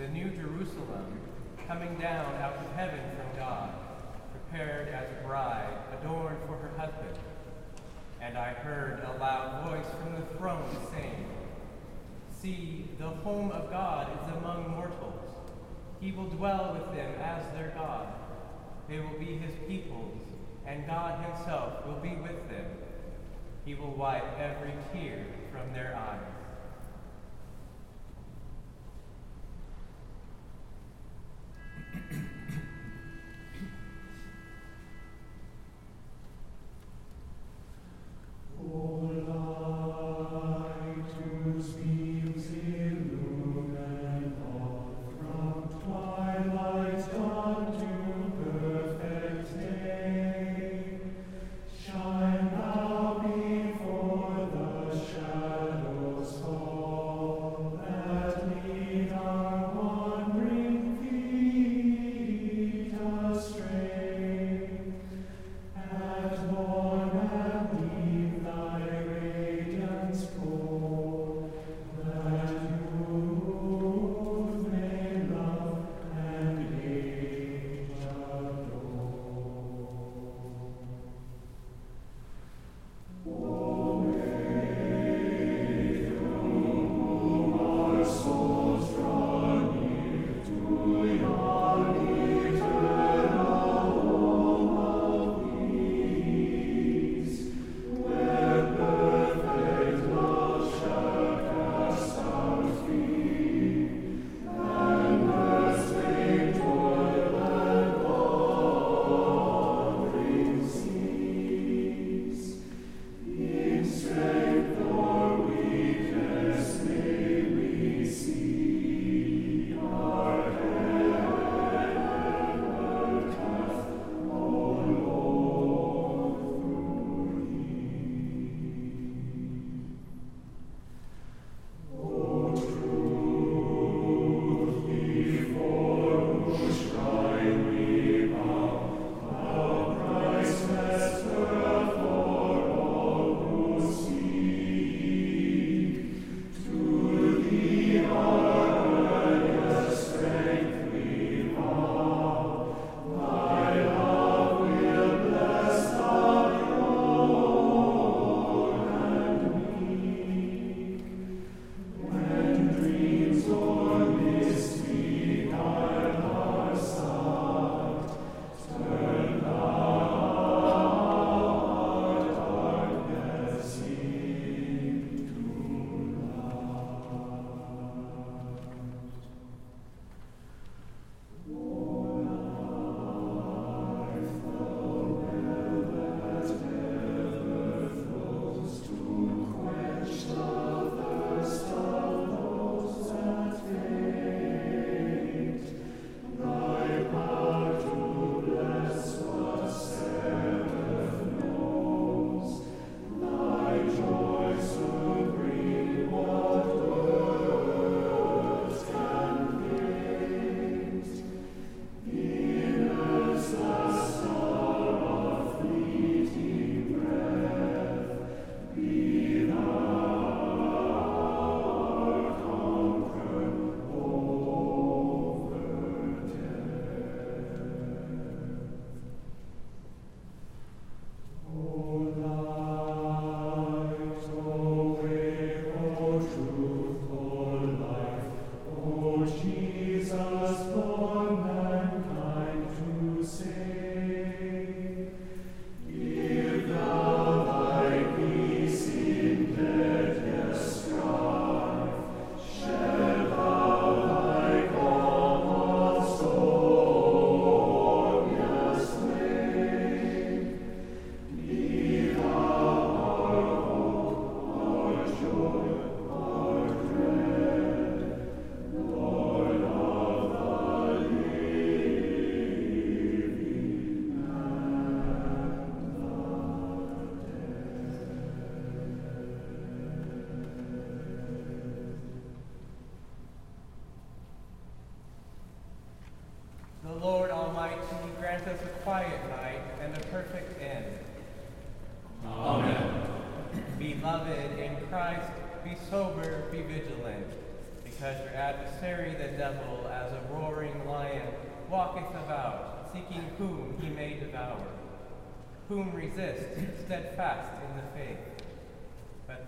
the new Jerusalem, coming down out of heaven from God, prepared as a bride, adorned for her husband. And I heard a loud voice from the throne saying, See, the home of God is among mortals. He will dwell with them as their God. They will be his peoples, and God himself will be with them. He will wipe every tear from their eyes.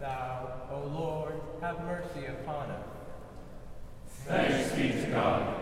Thou, O Lord, have mercy upon us. Thanks be to God.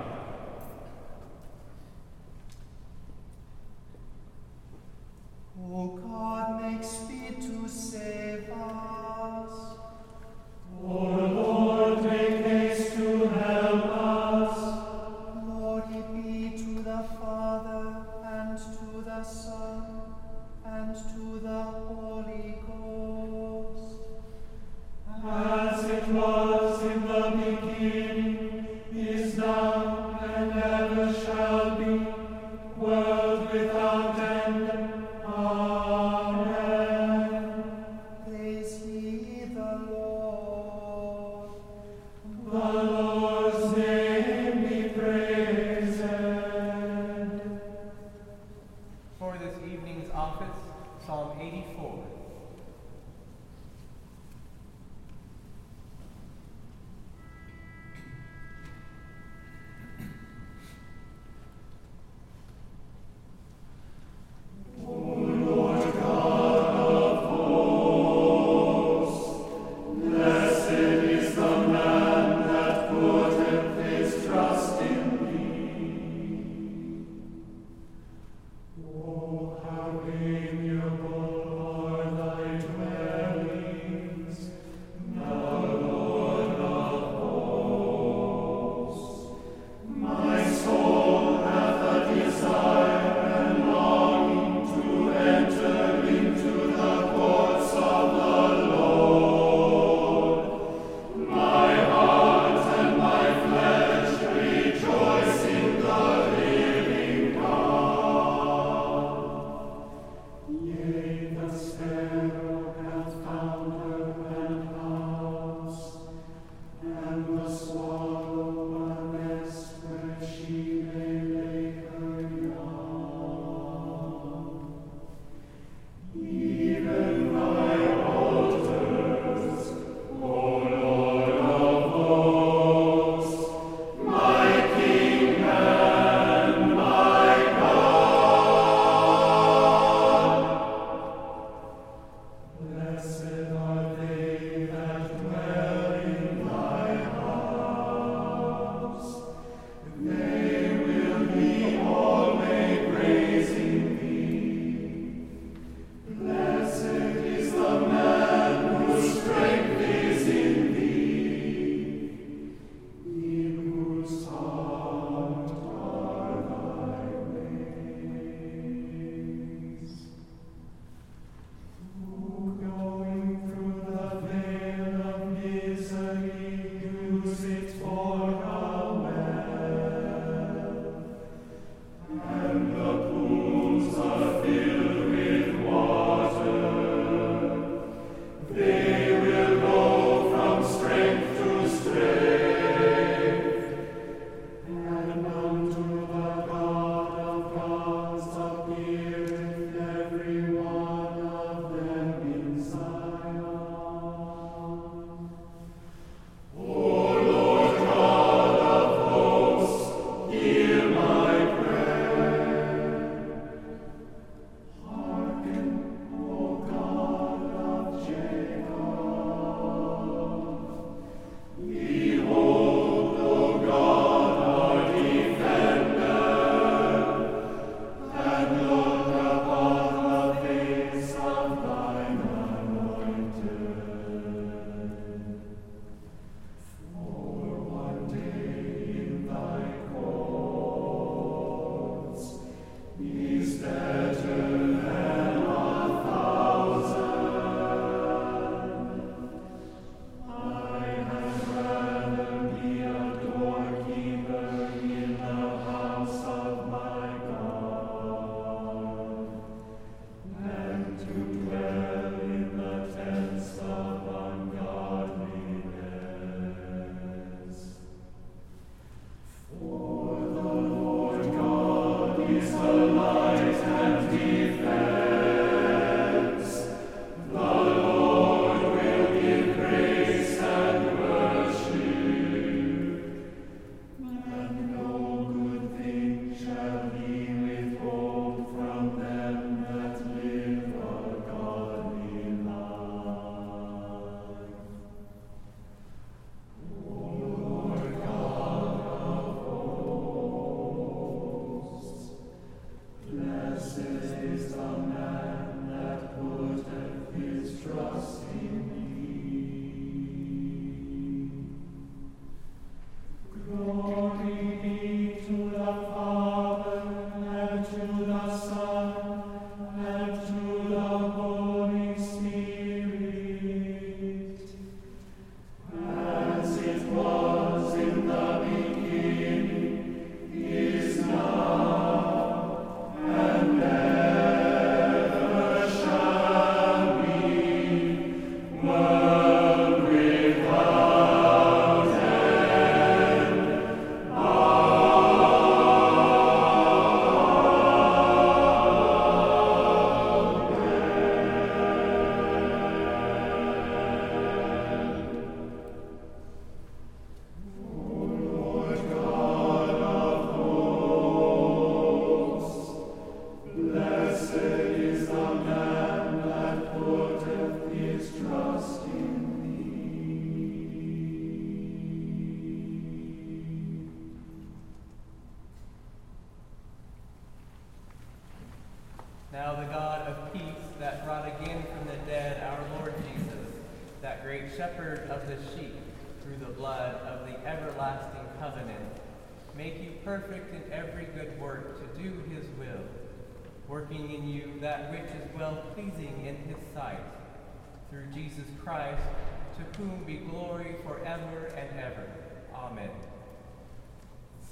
Amen.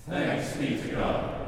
Thanks be to God.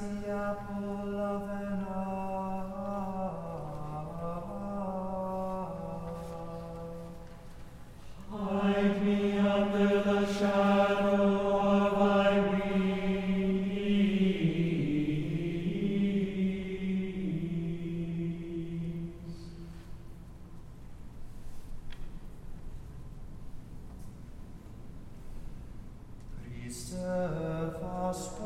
the apple of an eye. Hide me under the shadow of thy wings. Preserve us.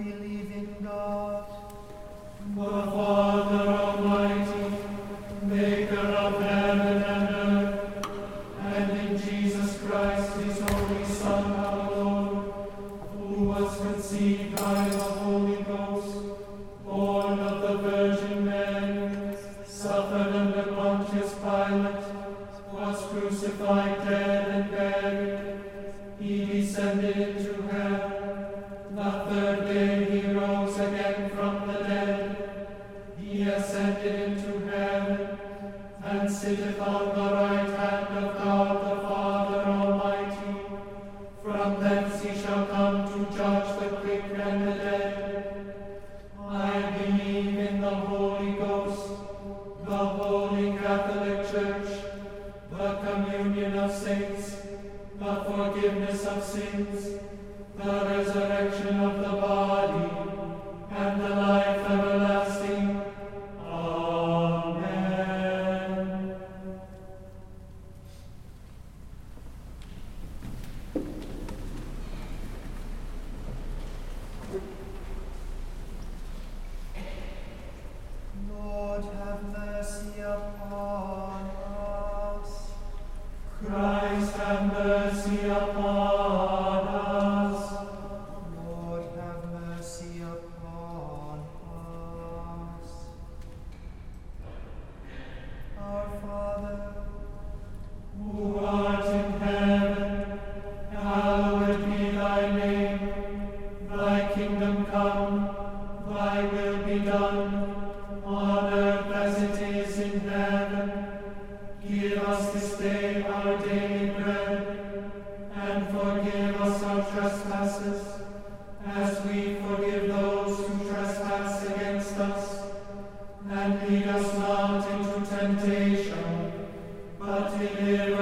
really salvation, but deliver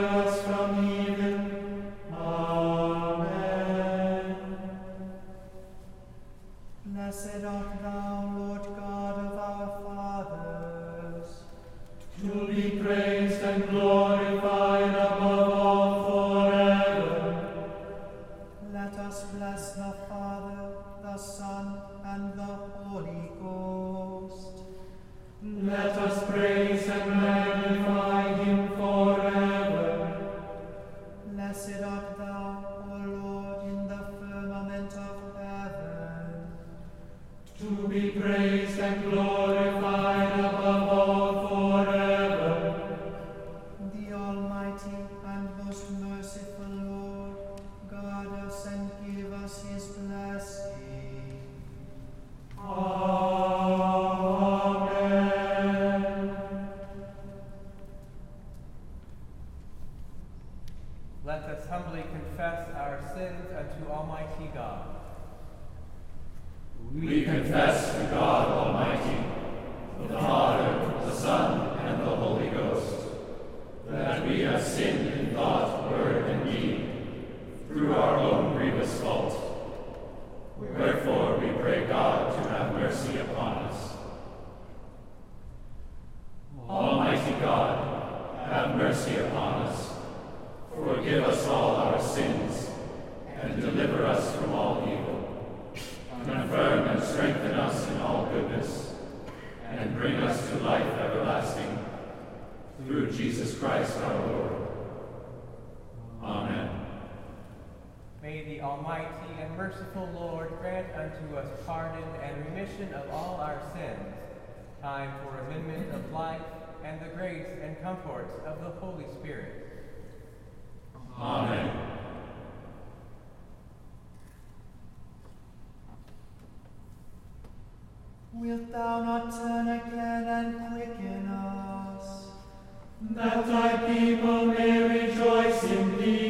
people may rejoice in thee.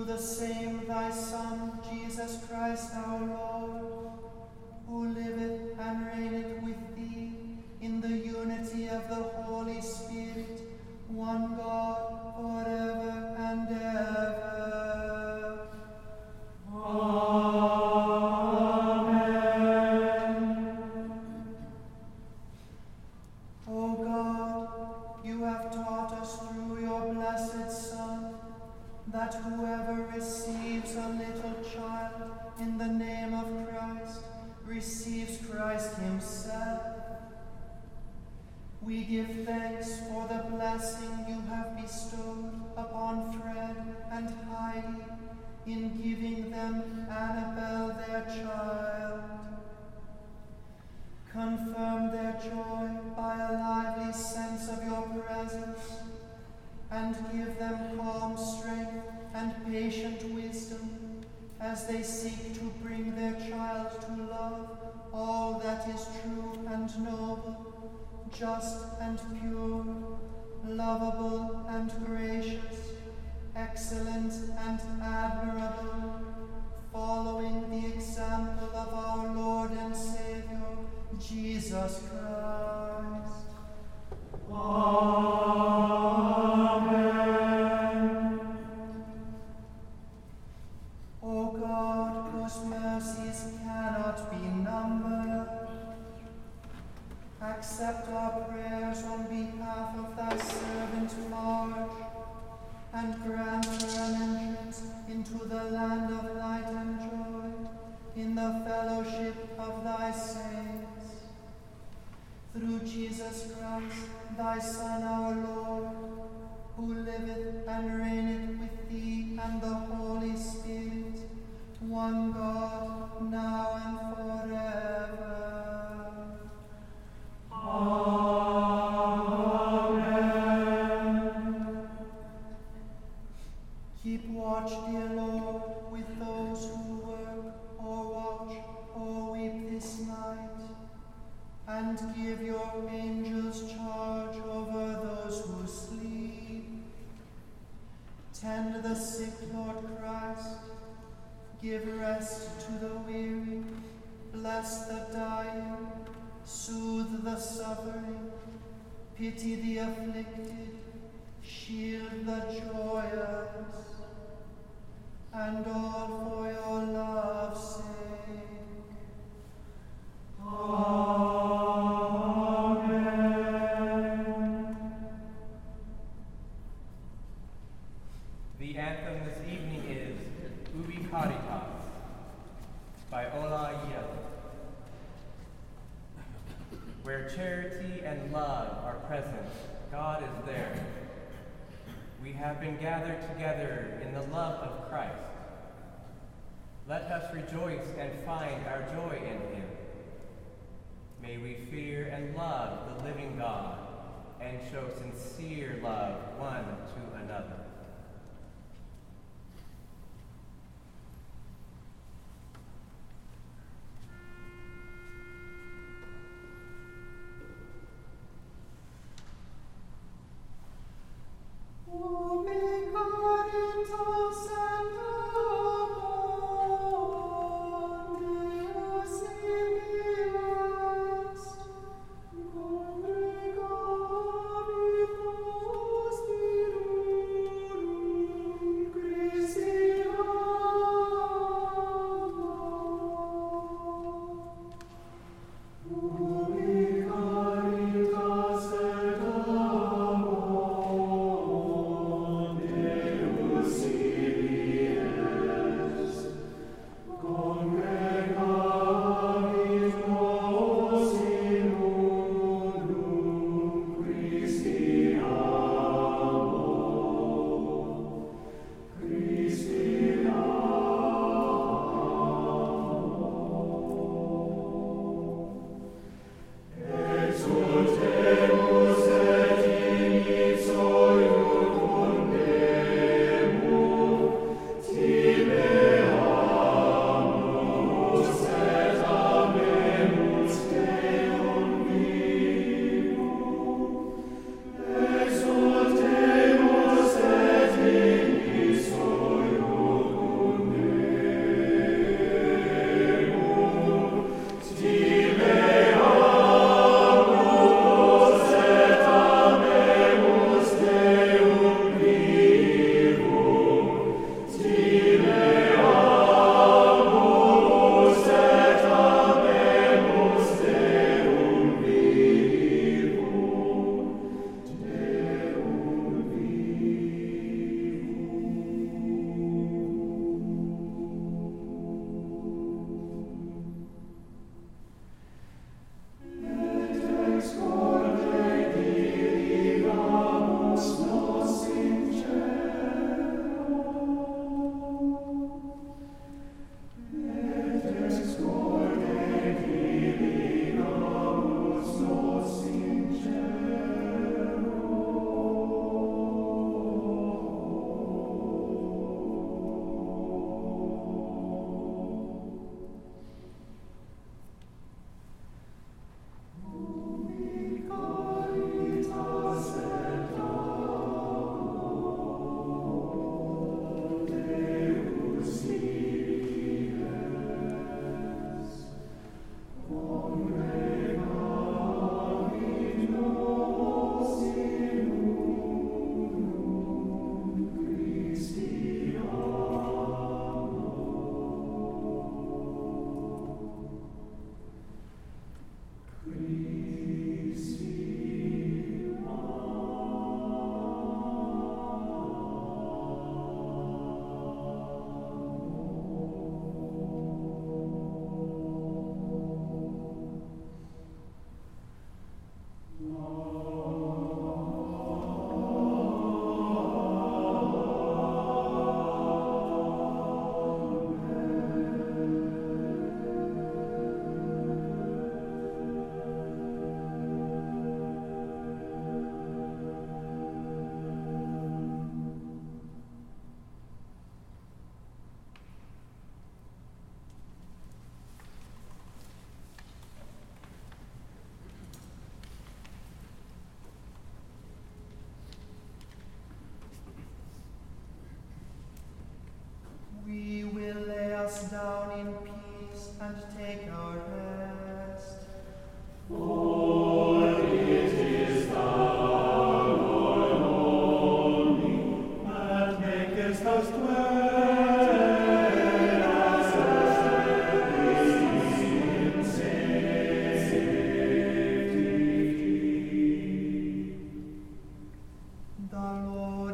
through the same thy Son, Jesus Christ our Lord, who liveth and reigneth noble, just and pure, lovable and gracious, excellent and admirable, following the example of our Lord and Savior, Jesus Christ. Amen. And grant her an entrance into the land of light and joy in the fellowship of thy saints. Through Jesus Christ, thy Son, our Lord, who liveth and reigneth with thee and the Holy Spirit, one God, now and forever. Keep Pity show sincere love one to another. だろ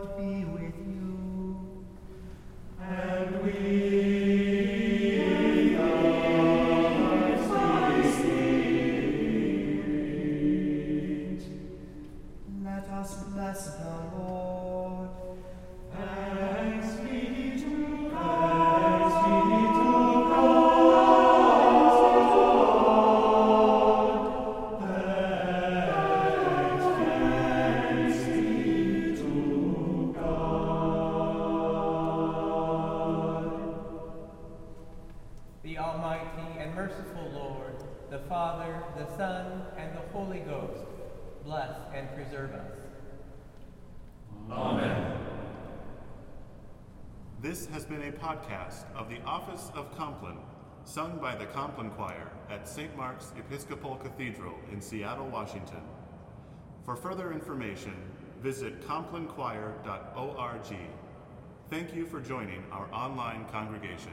sung by the Compline Choir at St. Mark's Episcopal Cathedral in Seattle, Washington. For further information, visit complinechoir.org. Thank you for joining our online congregation.